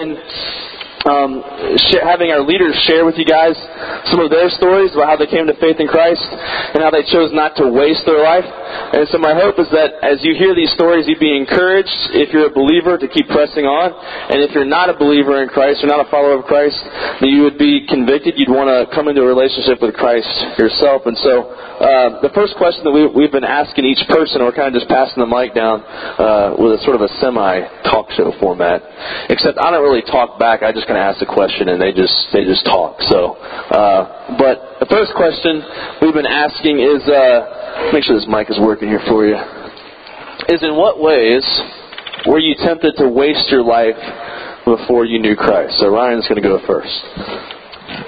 and um, sh- having our leaders share with you guys some of their stories about how they came to faith in Christ and how they chose not to waste their life. And so my hope is that as you hear these stories, you'd be encouraged, if you're a believer, to keep pressing on. And if you're not a believer in Christ or not a follower of Christ, that you would be convicted. You'd want to come into a relationship with Christ yourself. And so uh, the first question that we, we've been asking each person, we're kind of just passing the mic down uh, with a sort of a semi-talk show format. Except I don't really talk back. I just kind of ask a question and they just they just talk. So, uh, but the first question we've been asking is, uh, make sure this mic is working here for you. Is in what ways were you tempted to waste your life before you knew Christ? So Ryan's going to go first.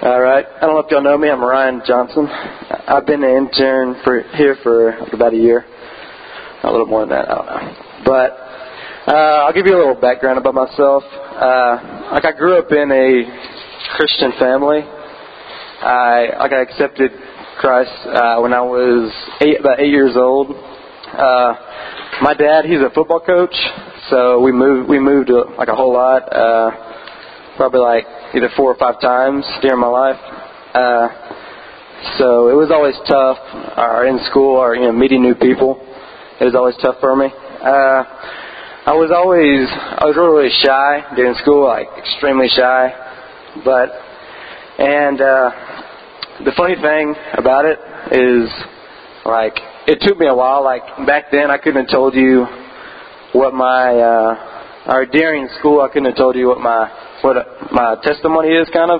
All right. I don't know if y'all know me. I'm Ryan Johnson. I've been an intern for here for about a year. A little more than that. I don't know. But uh, I'll give you a little background about myself. Uh, like I grew up in a Christian family. I like I accepted Christ uh, when I was eight, about eight years old. Uh, my dad, he's a football coach, so we moved we moved uh, like a whole lot. Uh, probably like either four or five times during my life. Uh, so it was always tough, or in school, or you know, meeting new people. It was always tough for me. Uh, I was always I was really, shy during school, like extremely shy. But and uh the funny thing about it is like it took me a while. Like back then I couldn't have told you what my uh or during school I couldn't have told you what my what my testimony is kind of.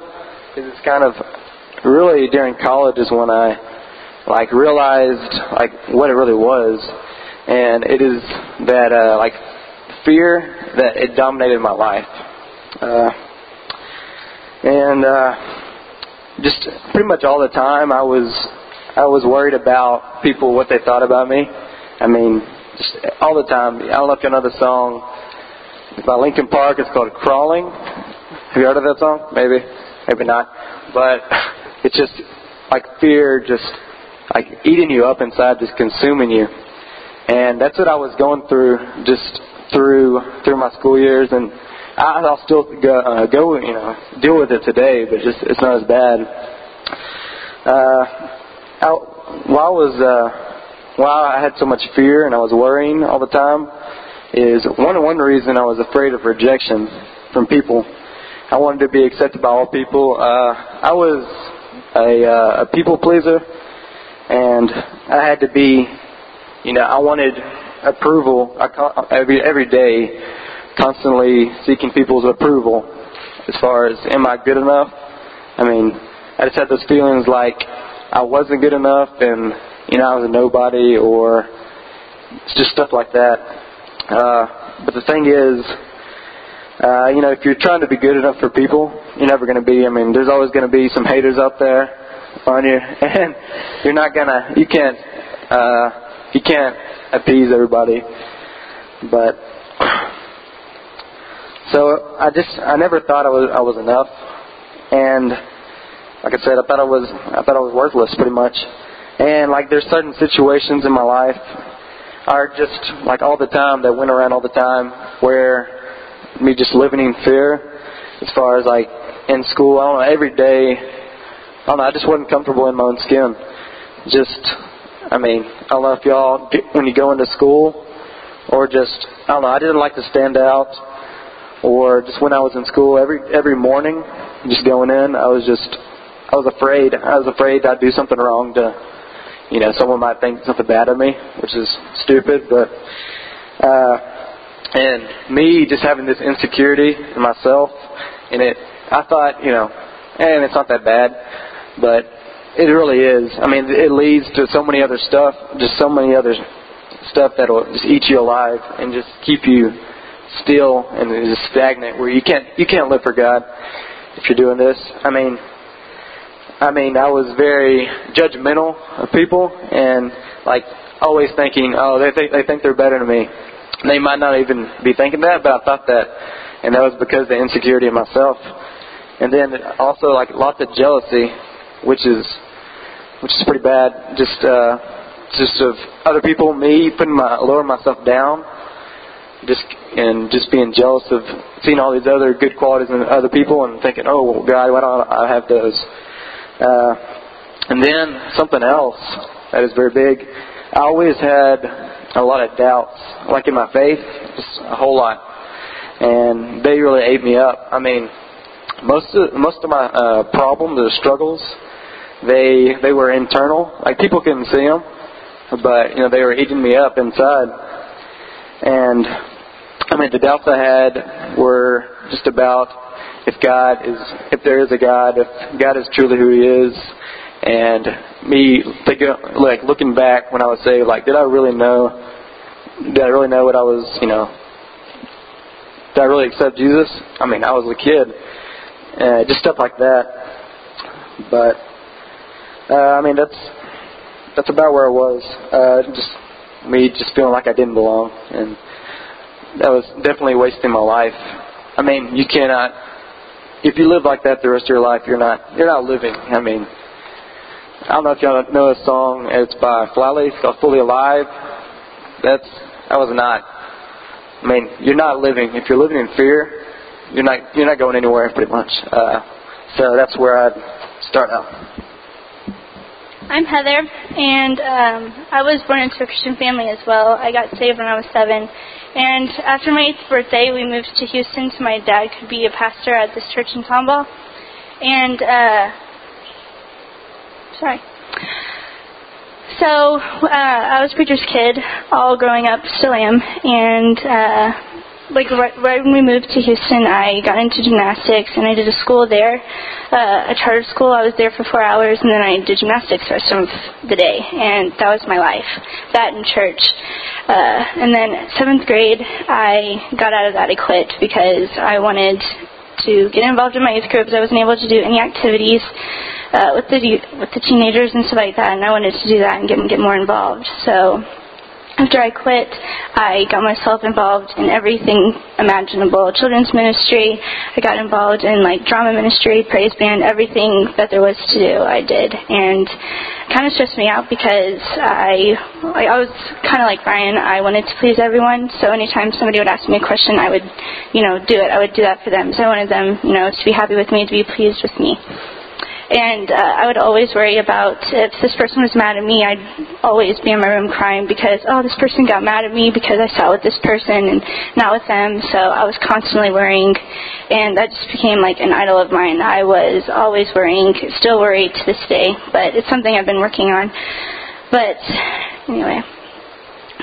It's kind of really during college is when I like realized like what it really was and it is that uh like fear that it dominated my life. Uh, and uh, just pretty much all the time, I was I was worried about people what they thought about me. I mean, just all the time. I don't know if you know the song by Linkin Park. It's called "Crawling." Have you heard of that song? Maybe, maybe not. But it's just like fear, just like eating you up inside, just consuming you. And that's what I was going through, just through through my school years, and I'll still go, uh, go you know deal with it today, but just it's not as bad. Uh, I, while I was uh, while I had so much fear and I was worrying all the time, is one one reason I was afraid of rejection from people. I wanted to be accepted by all people. Uh, I was a, uh, a people pleaser, and I had to be, you know, I wanted approval I, every every day, constantly seeking people's approval as far as am I good enough? I mean, I just had those feelings like I wasn't good enough and you know I was a nobody or just stuff like that. Uh, but the thing is, uh, you know, if you're trying to be good enough for people, you're never going to be. I mean, there's always going to be some haters out there on you, and you're not gonna, you can't, uh, you can't appease everybody. But so I just I never thought I was I was enough, and like I said, I thought I was I thought I was worthless pretty much. And like there's certain situations in my life are just like all the time that went around all the time where me just living in fear as far as like in school, I don't know, every day I don't know, I just wasn't comfortable in my own skin. Just I mean, I don't know if y'all when you go into school or just I don't know, I didn't like to stand out or just when I was in school every every morning just going in, I was just I was afraid. I was afraid I'd do something wrong to you know, someone might think something bad of me, which is stupid, but uh and me just having this insecurity in myself and it I thought, you know, and it's not that bad, but it really is. I mean, it leads to so many other stuff, just so many other stuff that'll just eat you alive and just keep you still and just stagnant where you can't you can't live for God if you're doing this. I mean, I mean, I was very judgmental of people and like always thinking, oh, they think they think they're better than me. They might not even be thinking that, but I thought that, and that was because of the insecurity of myself. And then also like lots of jealousy, which is which is pretty bad. Just uh, just of other people, me putting my lowering myself down, just and just being jealous of seeing all these other good qualities in other people and thinking, oh well, God, why don't I have those? Uh, and then something else that is very big. I always had a lot of doubts, like in my faith, just a whole lot, and they really ate me up. I mean, most of most of my uh, problems or struggles, they they were internal. Like people couldn't see them, but you know they were eating me up inside. And I mean, the doubts I had were just about if God is, if there is a God, if God is truly who He is, and me thinking, like looking back when I was saved, like did I really know? Did I really know what I was, you know? Did I really accept Jesus? I mean, I was a kid, uh, just stuff like that. But uh, I mean, that's that's about where I was. Uh, just me just feeling like I didn't belong, and that was definitely wasting my life. I mean, you cannot. If you live like that the rest of your life, you're not you're not living. I mean, I don't know if y'all know a song. It's by Flyleaf called "Fully Alive." That's that was not. I mean, you're not living. If you're living in fear, you're not you're not going anywhere pretty much. Uh, so that's where I'd start out. I'm Heather, and um, I was born into a Christian family as well. I got saved when I was seven, and after my eighth birthday, we moved to Houston so my dad could be a pastor at this church in Tomball. And, uh, sorry. So, uh, I was preacher's kid all growing up, still am, and, uh, like right, right when we moved to Houston, I got into gymnastics and I did a school there, uh, a charter school. I was there for four hours and then I did gymnastics the rest of the day, and that was my life. That and church. Uh, and then seventh grade, I got out of that. I quit because I wanted to get involved in my youth groups. I wasn't able to do any activities uh, with the with the teenagers and stuff like that, and I wanted to do that and get get more involved. So after I quit, I got myself involved in everything imaginable. Children's ministry, I got involved in like drama ministry, praise band, everything that there was to do, I did. And kind of stressed me out because I, I was kind of like Ryan. I wanted to please everyone. So anytime somebody would ask me a question, I would, you know, do it. I would do that for them. So I wanted them, you know, to be happy with me, to be pleased with me. And uh, I would always worry about if this person was mad at me, I'd always be in my room crying because, oh, this person got mad at me because I sat with this person and not with them. So I was constantly worrying. And that just became like an idol of mine. I was always worrying, still worried to this day, but it's something I've been working on. But anyway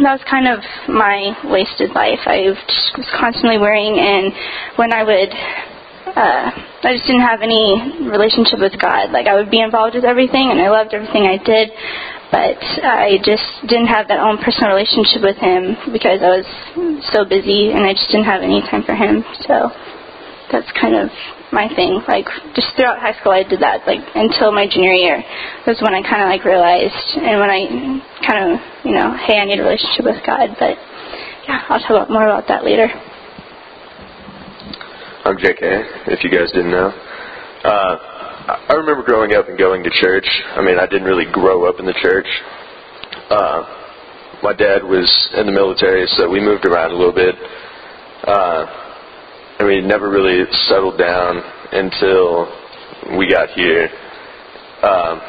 that was kind of my wasted life. I just was constantly worrying, and when I would uh, I just didn't have any relationship with God. Like I would be involved with everything, and I loved everything I did, but I just didn't have that own personal relationship with Him because I was so busy, and I just didn't have any time for Him. So that's kind of my thing. Like just throughout high school, I did that. Like until my junior year was when I kind of like realized, and when I kind of you know, hey, I need a relationship with God. But yeah, I'll talk about more about that later. I'm JK, if you guys didn't know. Uh, I remember growing up and going to church. I mean, I didn't really grow up in the church. Uh, my dad was in the military, so we moved around a little bit. Uh, and we never really settled down until we got here. Um,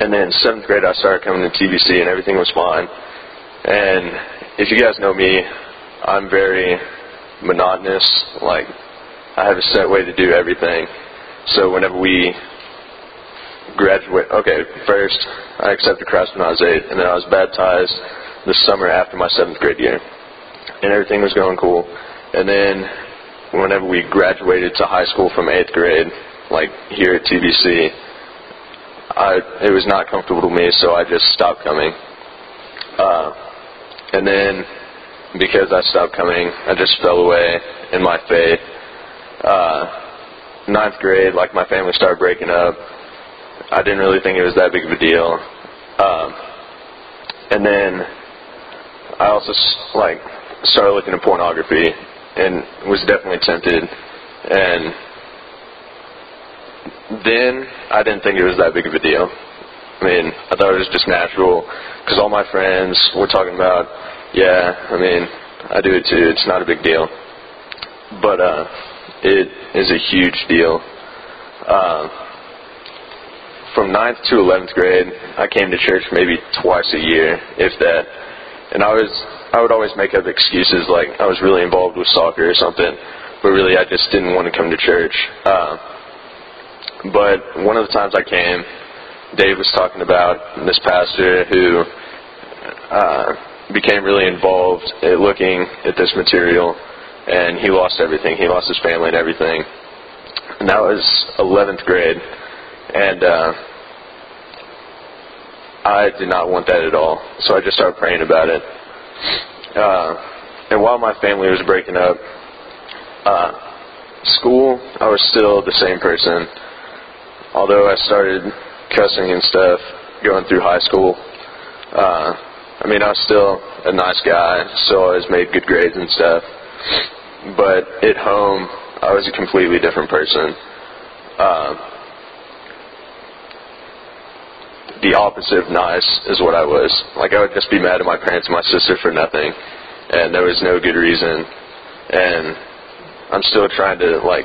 and then seventh grade, I started coming to TBC, and everything was fine. And if you guys know me, I'm very monotonous. Like I have a set way to do everything. So whenever we graduate, okay, first I accepted Christ when I was eight, and then I was baptized the summer after my seventh grade year, and everything was going cool. And then whenever we graduated to high school from eighth grade, like here at TBC, I it was not comfortable to me, so I just stopped coming. Uh, and then because I stopped coming, I just fell away in my faith uh, ninth grade, like my family started breaking up. I didn't really think it was that big of a deal. Um, and then I also like started looking at pornography and was definitely tempted. And then I didn't think it was that big of a deal. I mean, I thought it was just natural because all my friends were talking about, yeah, I mean, I do it too. It's not a big deal, but uh, it is a huge deal. Uh, from ninth to eleventh grade, I came to church maybe twice a year, if that. And I was I would always make up excuses like I was really involved with soccer or something, but really I just didn't want to come to church. Uh, but one of the times I came, Dave was talking about this pastor who uh, became really involved at looking at this material, and he lost everything. He lost his family and everything. And that was 11th grade, and uh, I did not want that at all. So I just started praying about it. Uh, and while my family was breaking up, uh, school, I was still the same person. Although I started cussing and stuff going through high school, uh, I mean, I was still a nice guy, still always made good grades and stuff. But at home, I was a completely different person. Uh, the opposite of nice is what I was. Like I would just be mad at my parents and my sister for nothing, and there was no good reason. And I'm still trying to like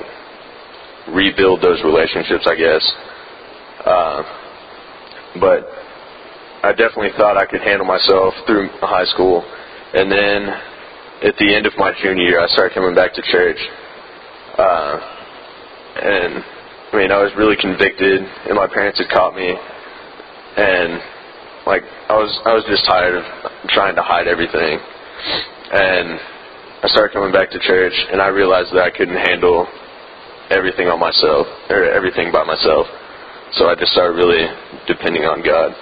rebuild those relationships, I guess. Uh, but I definitely thought I could handle myself through high school, and then at the end of my junior year, I started coming back to church. Uh, and I mean, I was really convicted, and my parents had caught me and like I was I was just tired of trying to hide everything, and I started coming back to church, and I realized that I couldn't handle everything on myself or everything by myself, so I just started really depending on God.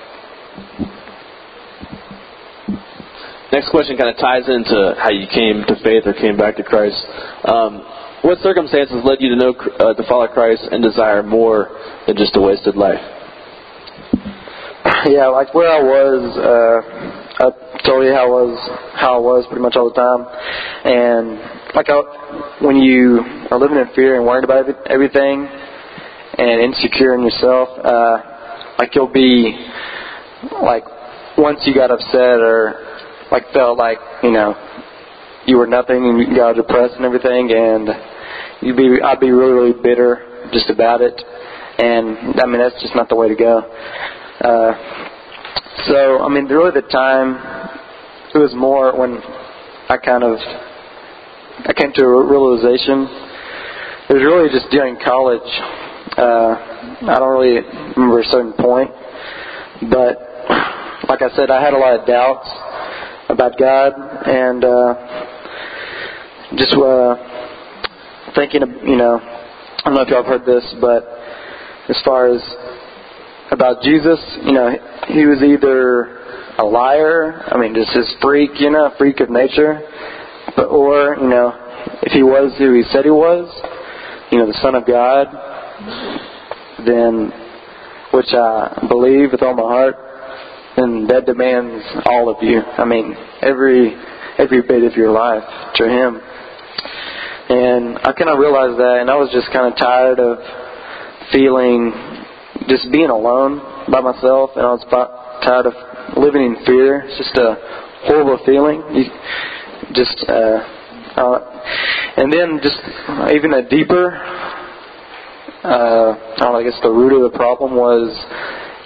Next question kind of ties into how you came to faith or came back to Christ. Um, what circumstances led you to know uh, to follow Christ and desire more than just a wasted life? yeah, like where I was, uh, I told you how I was, how I was pretty much all the time, and like I, when you are living in fear and worried about everything, and insecure in yourself, uh, like you'll be, like once you got upset or like felt like you know you were nothing and you got depressed and everything, and you'd be, I'd be really really bitter just about it, and I mean that's just not the way to go. Uh, so, I mean, really the time, it was more when I kind of, I came to a realization. It was really just during college. Uh, I don't really remember a certain point, but like I said, I had a lot of doubts about God and uh, just uh, thinking, of, you know, I don't know if y'all have heard this, but as far as about Jesus, you know, he was either a liar, I mean, just his freak, you know, freak of nature, but or, you know, if he was who he said he was, you know, the Son of God, then, which I believe with all my heart, then that demands all of you. I mean, every every bit of your life to him. And I kind of realized that, and I was just kind of tired of feeling just being alone by myself, and I was tired of living in fear. It's just a horrible feeling. You just, uh, uh, and then just even a deeper. Uh, I don't know. I guess the root of the problem was,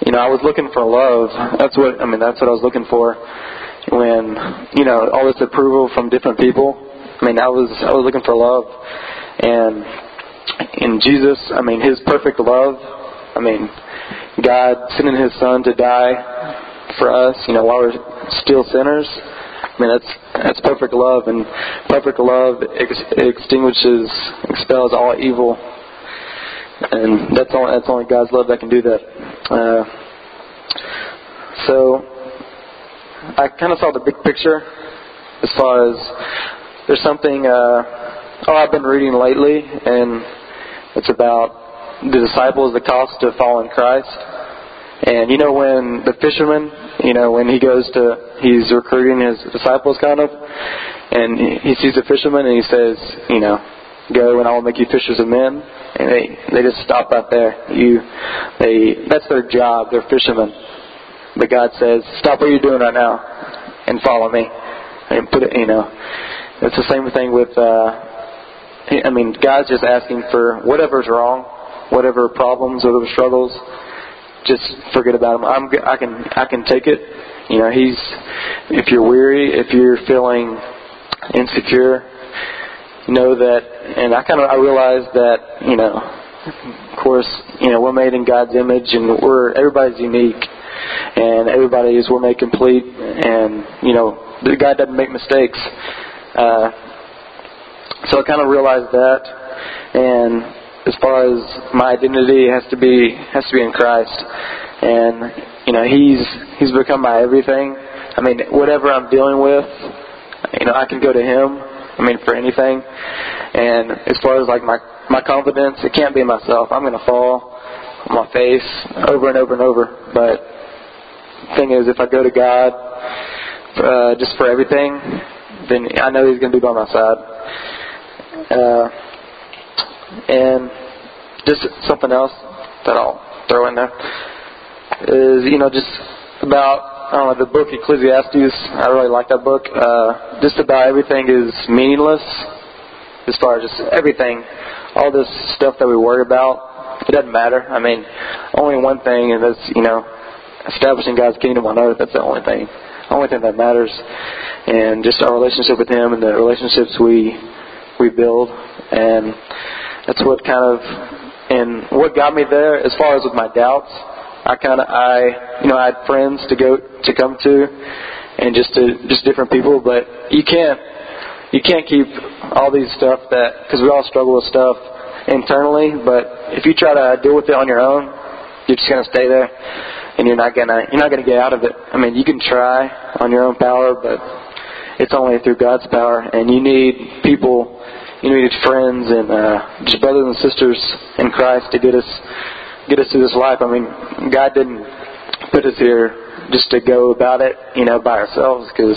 you know, I was looking for love. That's what I mean. That's what I was looking for. When you know all this approval from different people. I mean, I was I was looking for love, and in Jesus, I mean, His perfect love I mean, God sending His Son to die for us, you know, while we're still sinners. I mean, that's that's perfect love, and perfect love ex- extinguishes, expels all evil, and that's only that's only God's love that can do that. Uh, so, I kind of saw the big picture as far as there's something. Uh, oh, I've been reading lately, and it's about the disciples the cost of following Christ. And you know when the fisherman, you know when he goes to, he's recruiting his disciples kind of, and he sees a fisherman and he says, you know, go and I will make you fishers of men. And they they just stop out there. You, they that's their job. They're fishermen. But God says, stop what you're doing right now and follow me. and put it, you know, it's the same thing with. uh I mean, God's just asking for whatever's wrong, whatever problems, whatever struggles. Just forget about them. I'm. I can. I can take it. You know, He's. If you're weary, if you're feeling insecure, know that. And I kind of. I realized that. You know, of course, you know, we're made in God's image, and we're everybody's unique, and everybody is we're made complete, and you know, God doesn't make mistakes. Uh, so I kind of realized that, and as far as my identity has to be has to be in Christ, and you know He's He's become my everything. I mean, whatever I'm dealing with, you know, I can go to Him. I mean, for anything. And as far as like my my confidence, it can't be myself. I'm to fall on my face over and over and over. But thing is, if I go to God uh, just for everything, then I know He's to be by my side. Uh, and just something else that I'll throw in there is, you know, just about, I the book Ecclesiastes. I really like that book. Uh, just about everything is meaningless as far as just everything. All this stuff that we worry about, it doesn't matter. I mean, only one thing, and that's, you know, establishing God's kingdom on earth. That's the only thing. Only thing that matters. And just our relationship with Him and the relationships we we build, and that's what kind of and what got me there as far as with my doubts. I kind of I you know I had friends to go to come to, and just to just different people, but you can't you can't keep all these stuff that because we all struggle with stuff internally, but if you try to deal with it on your own, you're just gonna stay there, and you're not gonna you're not gonna get out of it. I mean, you can try on your own power, but it's only through God's power, and you need people you need friends and uh, just brothers and sisters in Christ to get us get us through this life. I mean, God didn't put us here just to go about it, you know, by ourselves because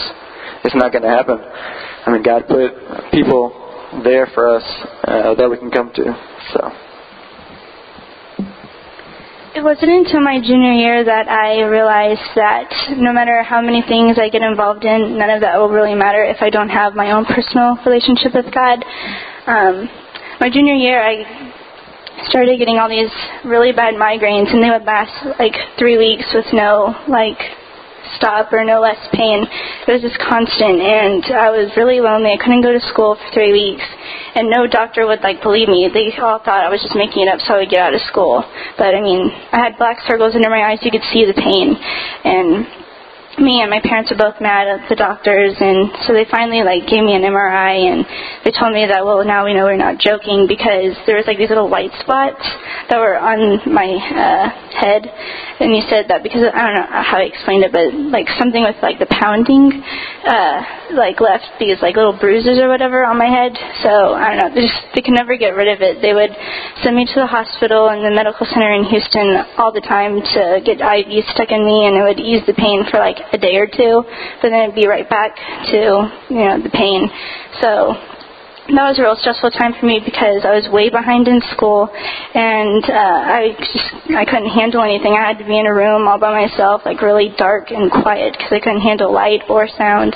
it's not going to happen. I mean, God put people there for us uh, that we can come to. So. It wasn't until my junior year that I realized that no matter how many things I get involved in, none of that will really matter if I don't have my own personal relationship with God. Um, my junior year, I started getting all these really bad migraines, and they would last like three weeks with no like stop or no less pain. It was just constant, and I was really lonely. I couldn't go to school for three weeks and no doctor would like believe me. They all thought I was just making it up so I would get out of school. But I mean, I had black circles under my eyes. You could see the pain, and me and my parents were both mad at the doctors and so they finally like gave me an MRI and they told me that well now we know we're not joking because there was like these little white spots that were on my uh head and he said that because I don't know how he explained it but like something with like the pounding uh like left these like little bruises or whatever on my head so I don't know they just they could never get rid of it. They would send me to the hospital and the medical center in Houston all the time to get IVs stuck in me and it would ease the pain for like a day or two, but then it'd be right back to you know the pain. So that was a real stressful time for me because I was way behind in school, and uh, I just I couldn't handle anything. I had to be in a room all by myself, like really dark and quiet, because I couldn't handle light or sound.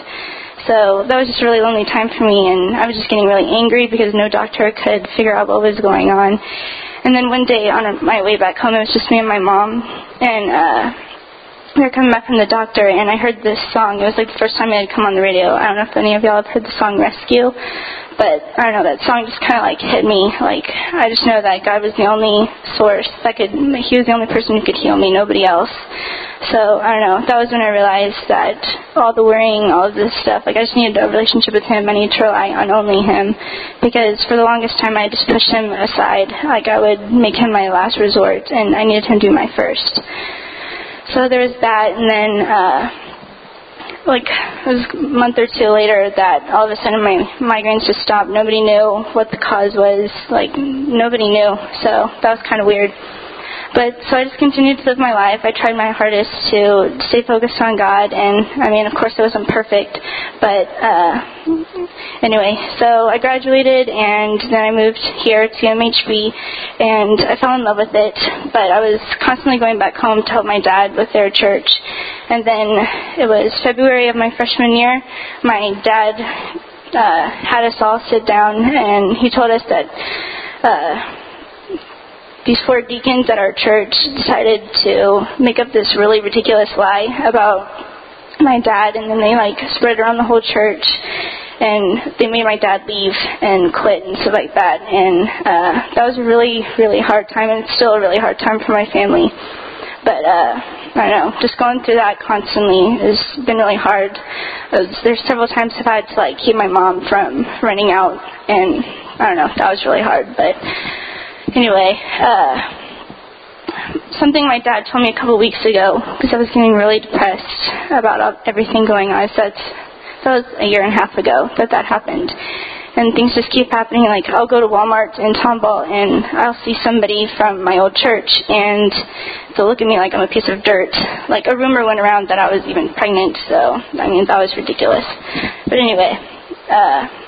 So that was just a really lonely time for me, and I was just getting really angry because no doctor could figure out what was going on. And then one day on my way back home, it was just me and my mom, and uh, we were coming back from the doctor, and I heard this song. It was like the first time it had come on the radio. I don't know if any of y'all have heard the song Rescue, but I don't know. That song just kind of like hit me. Like I just know that God was the only source that could. He was the only person who could heal me. Nobody else. So I don't know. That was when I realized that all the worrying, all of this stuff, like I just needed a relationship with Him. I needed to rely on only Him, because for the longest time I just pushed Him aside. Like I would make Him my last resort, and I needed Him to be my first. So there was that, and then uh, like it was a month or two later that all of a sudden my migraines just stopped. Nobody knew what the cause was. Like nobody knew. So that was kind of weird. But so I just continued to live my life. I tried my hardest to stay focused on God, and I mean, of course, it wasn't perfect, but uh, anyway, so I graduated, and then I moved here to MHB, and I fell in love with it. But I was constantly going back home to help my dad with their church, and then it was February of my freshman year. My dad uh, had us all sit down, and he told us that. Uh, these four deacons at our church decided to make up this really ridiculous lie about my dad and then they like spread around the whole church and they made my dad leave and quit and stuff like that and uh that was a really really hard time and it's still a really hard time for my family but uh I don't know, just going through that constantly has been really hard. Uh, there's several times I've had to like keep my mom from running out, and I don't know, that was really hard. But anyway, uh, something my dad told me a couple weeks ago because I was getting really depressed about everything going on. So that's that was a year and a half ago that that happened, and things just keep happening. Like I'll go to Walmart in Tomball and I'll see somebody from my old church, and they'll look at me like I'm a piece of dirt. Like a rumor went around that I was even pregnant, so I mean that was ridiculous. But anyway. Uh,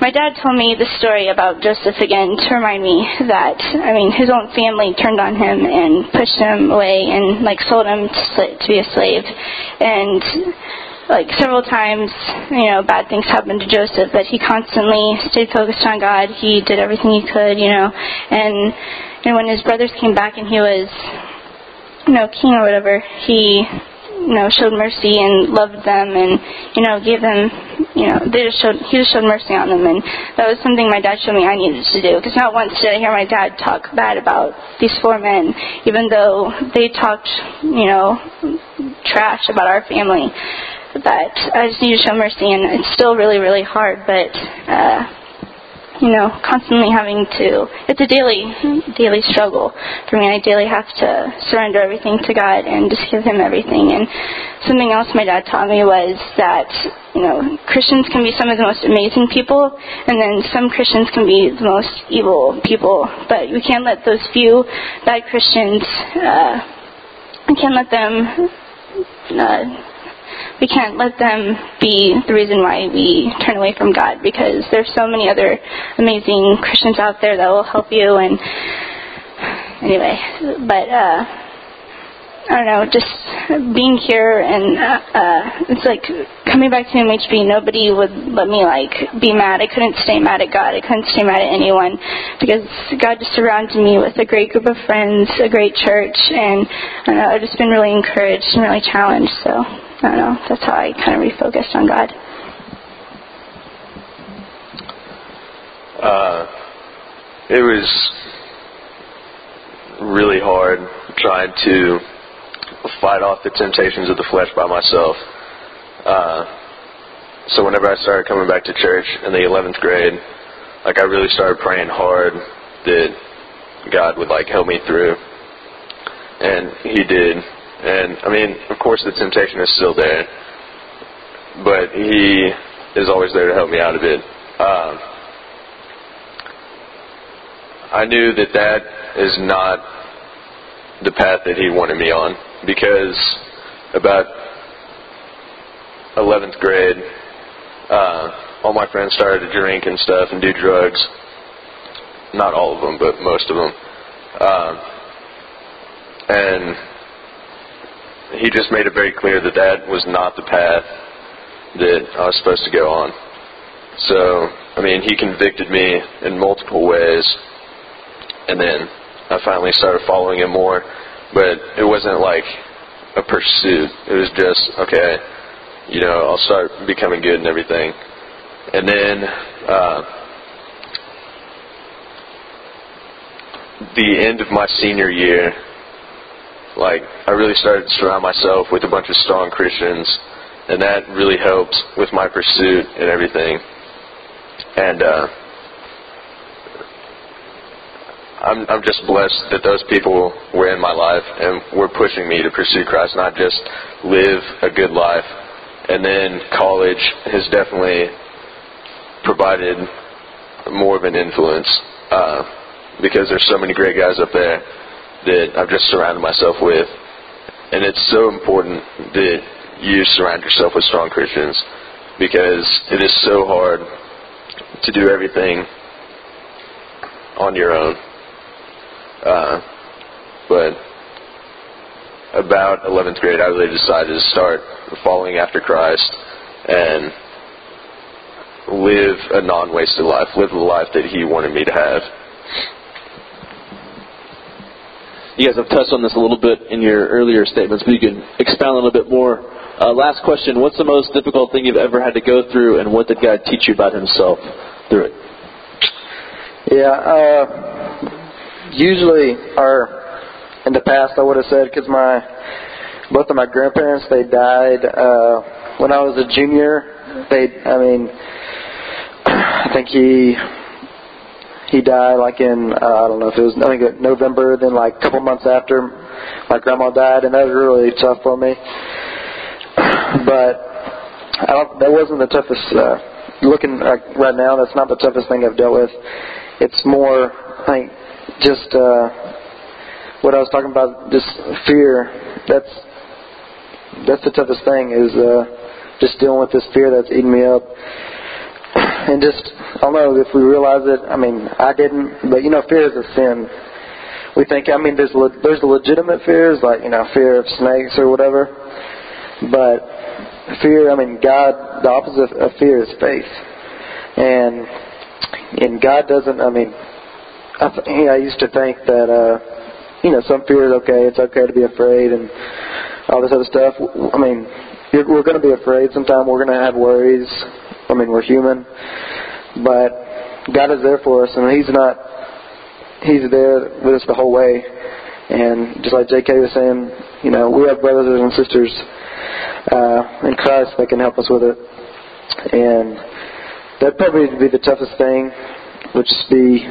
my dad told me the story about Joseph again to remind me that I mean his own family turned on him and pushed him away and like sold him to, to be a slave. And like several times you know bad things happened to Joseph but he constantly stayed focused on God. He did everything he could you know. And and when his brothers came back and he was you know king or whatever he you know showed mercy and loved them and you know gave them you know they just showed he just showed mercy on them. And that was something my dad showed me I needed to do. Because not once did I hear my dad talk bad about these four men even though they talked you know trash about our family. But I just need to show mercy and it's still really really hard. But uh you know, constantly having to, it's a daily, daily struggle for me. I daily have to surrender everything to God and just give Him everything. And something else my dad taught me was that, you know, Christians can be some of the most amazing people, and then some Christians can be the most evil people. But we can't let those few bad Christians, uh, we can't let them, uh, we can't let them be the reason why we turn away from God because there's so many other amazing Christians out there that will help you and anyway but uh I don't know, just being here and uh, uh it's like coming back to MHB, nobody would let me like be mad. I couldn't stay mad at God. I couldn't stay mad at anyone because God just surrounded me with a great group of friends, a great church, and I don't know, I've just been really encouraged and really challenged. So I don't know. That's how I kind of refocused on God. Uh, it was really hard trying to fight off the temptations of the flesh by myself. Uh, so whenever I started coming back to church in the 11th grade, like I really started praying hard that God would like help me through, and He did. And I mean, of course, the temptation is still there, but He is always there to help me out of it. Uh, I knew that that is not the path that He wanted me on because about 11th grade, uh, all my friends started to drink and stuff and do drugs. Not all of them, but most of them. Uh, and he just made it very clear that that was not the path that I was supposed to go on. So, I mean, he convicted me in multiple ways, and then I finally started following him more. But it wasn't like a pursuit. It was just okay. You know, I'll start becoming good and everything, and then uh, the end of my senior year, like I really started to surround myself with a bunch of strong Christians, and that really helped with my pursuit and everything. And uh, I'm I'm just blessed that those people were in my life and were pushing me to pursue Christ, not just live a good life. And then college has definitely provided more of an influence. Uh, because there's so many great guys up there that I've just surrounded myself with. And it's so important that you surround yourself with strong Christians because it is so hard to do everything on your own. Uh, but about 11th grade, I really decided to start following after Christ and live a non-wasted life, live the life that He wanted me to have. You guys have touched on this a little bit in your earlier statements, but you can expound a little bit more. Uh, last question: What's the most difficult thing you've ever had to go through, and what did God teach you about Himself through it? Yeah, uh, usually, or in the past, I would have said because my both of my grandparents they died uh, when I was a junior. They, I mean, I think he he died like in uh, I don't know if it was I think November. Then like a couple months after my grandma died, and that was really tough for me. But I don't, that wasn't the toughest. Uh, looking like right now, that's not the toughest thing I've dealt with. It's more I think just uh, what I was talking about, just fear. That's that's the toughest thing is uh, just dealing with this fear that's eating me up and just I don't know if we realize it. I mean, I didn't, but you know, fear is a sin. We think. I mean, there's le- there's legitimate fears like you know fear of snakes or whatever, but fear. I mean, God. The opposite of fear is faith, and and God doesn't. I mean, I, th- I used to think that uh, you know some fear is okay. It's okay to be afraid and all this other stuff. I mean, you're, we're going to be afraid. Sometimes we're going to have worries. I mean, we're human, but God is there for us, and He's not. He's there with us the whole way. And just like J.K. was saying, you know, we have brothers and sisters uh, in Christ that can help us with it. And that'd probably be the toughest thing, would just be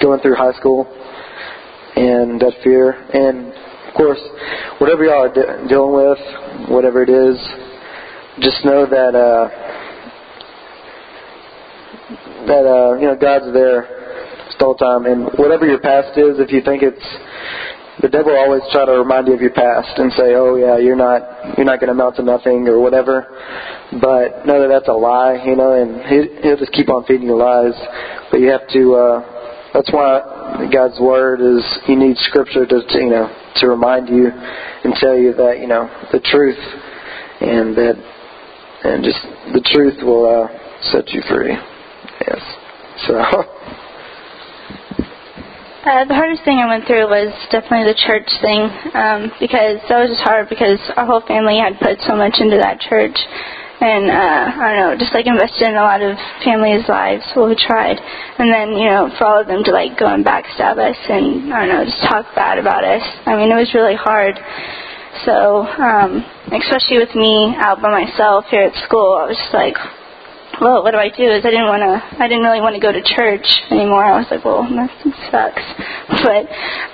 going through high school and that fear. And of course, whatever y'all are de- dealing with, whatever it is, just know that. Uh, that uh, you know God's there the whole time, and whatever your past is, if you think it's the devil always try to remind you of your past and say, "Oh yeah, you're not you're not going to amount to nothing" or whatever. But know that that's a lie, you know, and he, he'll just keep on feeding you lies. But you have to. Uh, that's why God's word is. You need Scripture to, to you know to remind you and tell you that you know the truth, and that and just the truth will uh, set you free. So. Uh, the hardest thing I went through was definitely the church thing um, because that was just hard because our whole family had put so much into that church, and uh, I don't know, just like invested in a lot of families' lives. Well, we tried, and then you know, for all of them to like go and backstab us and I don't know, just talk bad about us. I mean, it was really hard. So, um, especially with me out by myself here at school, I was just like, well, what do I do? Is I didn't want to, I didn't really want to go to church anymore. I was like, well, that sucks. But,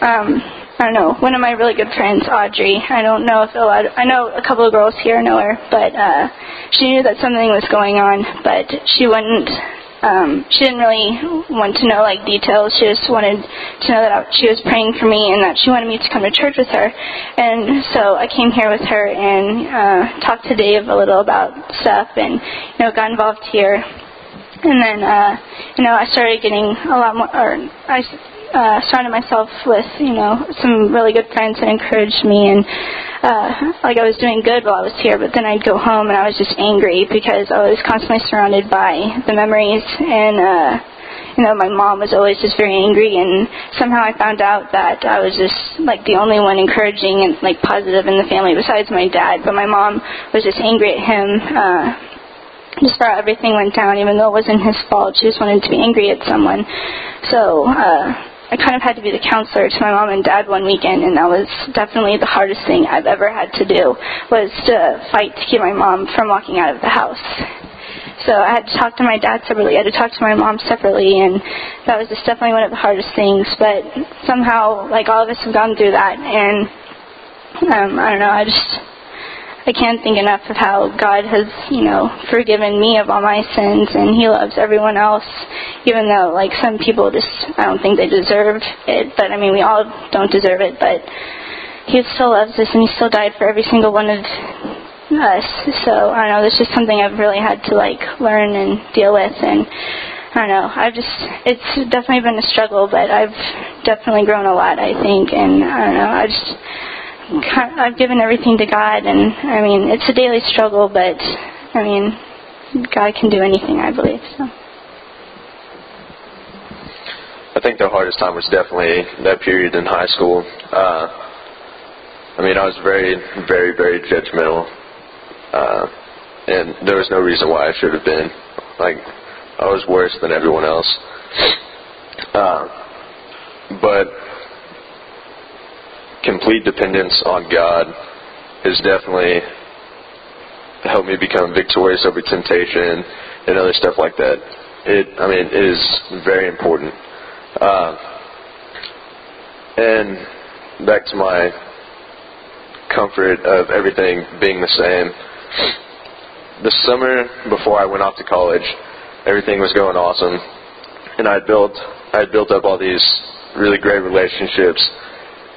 um, I don't know. One of my really good friends, Audrey, I don't know if a lot, I know a couple of girls here know her, but, uh, she knew that something was going on, but she wouldn't, um, she didn't really want to know like details. She just wanted to know that I, she was praying for me and that she wanted me to come to church with her. And so I came here with her and uh, talked to Dave a little about stuff and you know got involved here. And then uh, you know I started getting a lot more. Or I uh, surrounded myself with you know some really good friends that encouraged me and uh, like I was doing good while I was here, but then I'd go home and I was just angry because I was constantly surrounded by the memories and. uh you know, my mom was always just very angry, and somehow I found out that I was just like the only one encouraging and like positive in the family besides my dad. But my mom was just angry at him. Uh, just how everything went down, even though it wasn't his fault. She just wanted to be angry at someone. So uh, I kind of had to be the counselor to my mom and dad one weekend, and that was definitely the hardest thing I've ever had to do was to fight to keep my mom from walking out of the house. So I had to talk to my dad separately. I had to talk to my mom separately, and that was just definitely one of the hardest things. But somehow, like all of us have gone through that, and um, I don't know. I just I can't think enough of how God has, you know, forgiven me of all my sins and He loves everyone else, even though, like, some people just, I don't think they deserve it. But, I mean, we all don't deserve it, but He still loves us and He still died for every single one of us. So, I don't know, this is something I've really had to, like, learn and deal with. And, I don't know. I've just, it's definitely been a struggle, but I've definitely grown a lot, I think. And I don't know, I just, I've given everything to God, and I mean, it's a daily struggle, but I mean, God can do anything, I believe. So. I think the hardest time was definitely that period in high school. Uh, I mean, I was very, very, very judgmental, uh, and there was no reason why I should have been. Like, I was worse than everyone else. Uh, but complete dependence on God has definitely helped me become victorious over temptation and other stuff like that. It, I mean, it is very important. Uh, and back to my comfort of everything being the same. The summer before I went off to college, everything was going awesome, and I built I built up all these really great relationships,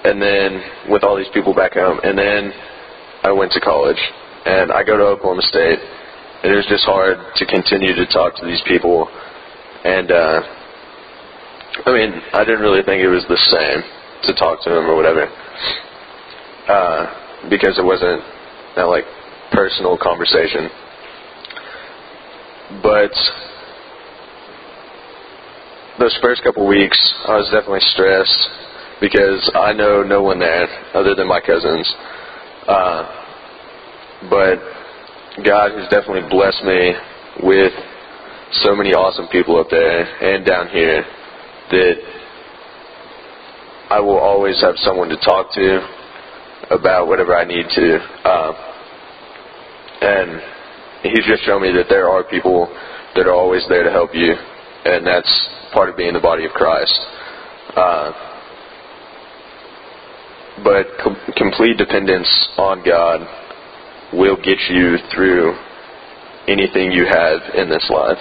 and then with all these people back home, and then I went to college, and I go to Oklahoma State, and it was just hard to continue to talk to these people, and uh, I mean I didn't really think it was the same to talk to them or whatever, uh, because it wasn't that like personal conversation, but those first couple weeks, I was definitely stressed because I know no one there other than my cousins. Uh, but God has definitely blessed me with so many awesome people up there and down here that I will always have someone to talk to about whatever I need to. Uh, and He's just shown me that there are people that are always there to help you, and that's part of being the body of Christ. Uh, but com- complete dependence on God will get you through anything you have in this life.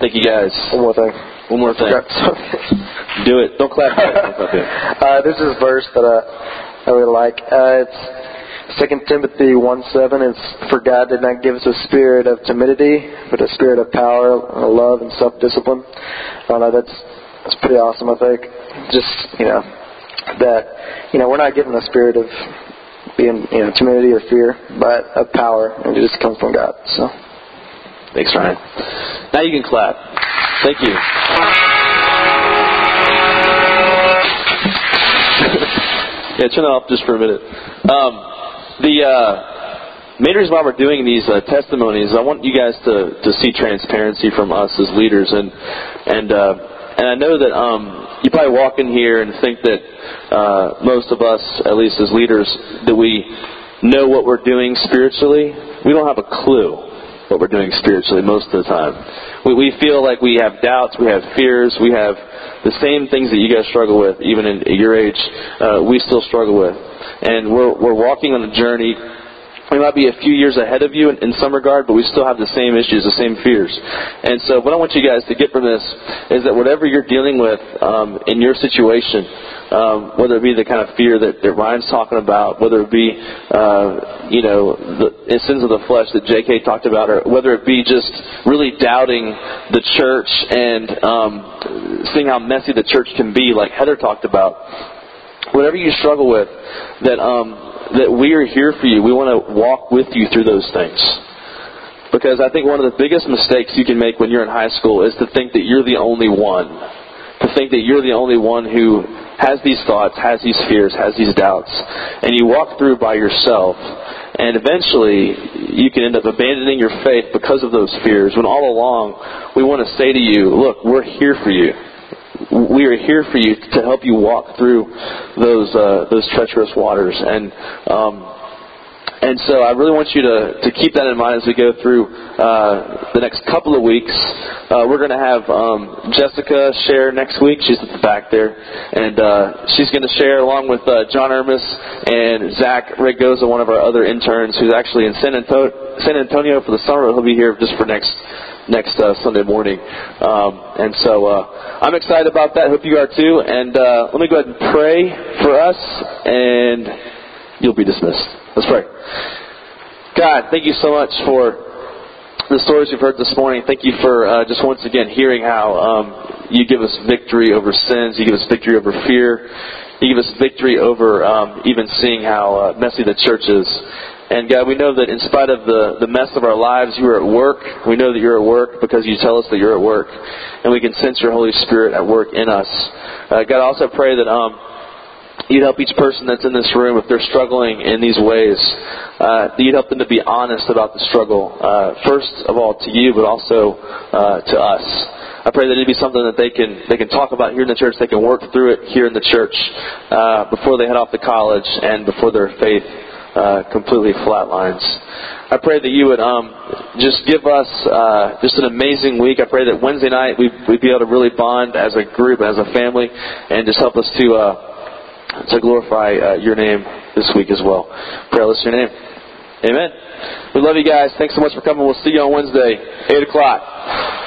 Thank you guys. One more thing. One more thing. Do it. Don't clap. okay. uh, this is a verse that I, I really like. Uh, it's Second Timothy one seven. It's for God did not give us a spirit of timidity, but a spirit of power, love, and self discipline. I don't know. That's that's pretty awesome. I think. Just you know that you know we're not given a spirit of being you know timidity or fear, but of power, and it just comes from God. So. Thanks, Ryan. Now you can clap. Thank you. yeah, turn that off just for a minute. Um, the uh, main reason why we're doing these uh, testimonies, I want you guys to, to see transparency from us as leaders, and and uh, and I know that um, you probably walk in here and think that uh, most of us, at least as leaders, that we know what we're doing spiritually. We don't have a clue what we're doing spiritually most of the time. We, we feel like we have doubts, we have fears, we have the same things that you guys struggle with, even in, at your age, uh, we still struggle with. And we're, we're walking on a journey. We might be a few years ahead of you in, in some regard, but we still have the same issues, the same fears. And so, what I want you guys to get from this is that whatever you're dealing with um, in your situation, um, whether it be the kind of fear that, that Ryan's talking about, whether it be, uh, you know, the sins of the flesh that J.K. talked about, or whether it be just really doubting the church and um, seeing how messy the church can be, like Heather talked about. Whatever you struggle with, that um, that we are here for you. We want to walk with you through those things. Because I think one of the biggest mistakes you can make when you're in high school is to think that you're the only one. To think that you're the only one who has these thoughts, has these fears, has these doubts. And you walk through by yourself. And eventually, you can end up abandoning your faith because of those fears. When all along, we want to say to you, look, we're here for you we are here for you to help you walk through those uh, those treacherous waters and um, and so I really want you to, to keep that in mind as we go through uh, the next couple of weeks. Uh, we're going to have um, Jessica share next week. She's at the back there. And uh, she's going to share along with uh, John Ermis and Zach Regoza, one of our other interns, who's actually in San, Anto- San Antonio for the summer. He'll be here just for next next uh, Sunday morning. Um, and so uh, I'm excited about that. Hope you are too. And uh, let me go ahead and pray for us, and you'll be dismissed. Let's pray. God, thank you so much for the stories you've heard this morning. Thank you for uh, just once again hearing how um, you give us victory over sins. You give us victory over fear. You give us victory over um, even seeing how uh, messy the church is. And God, we know that in spite of the, the mess of our lives, you are at work. We know that you're at work because you tell us that you're at work. And we can sense your Holy Spirit at work in us. Uh, God, I also pray that um, you'd help each person that's in this room if they're struggling in these ways. Uh, you'd help them to be honest about the struggle, uh, first of all to you, but also uh, to us. I pray that it'd be something that they can they can talk about here in the church. They can work through it here in the church uh, before they head off to college and before their faith uh, completely flatlines. I pray that you would um, just give us uh, just an amazing week. I pray that Wednesday night we we'd be able to really bond as a group, as a family, and just help us to uh, to glorify uh, your name this week as well. Pray I your name. Amen. We love you guys. Thanks so much for coming. We'll see you on Wednesday, 8 o'clock.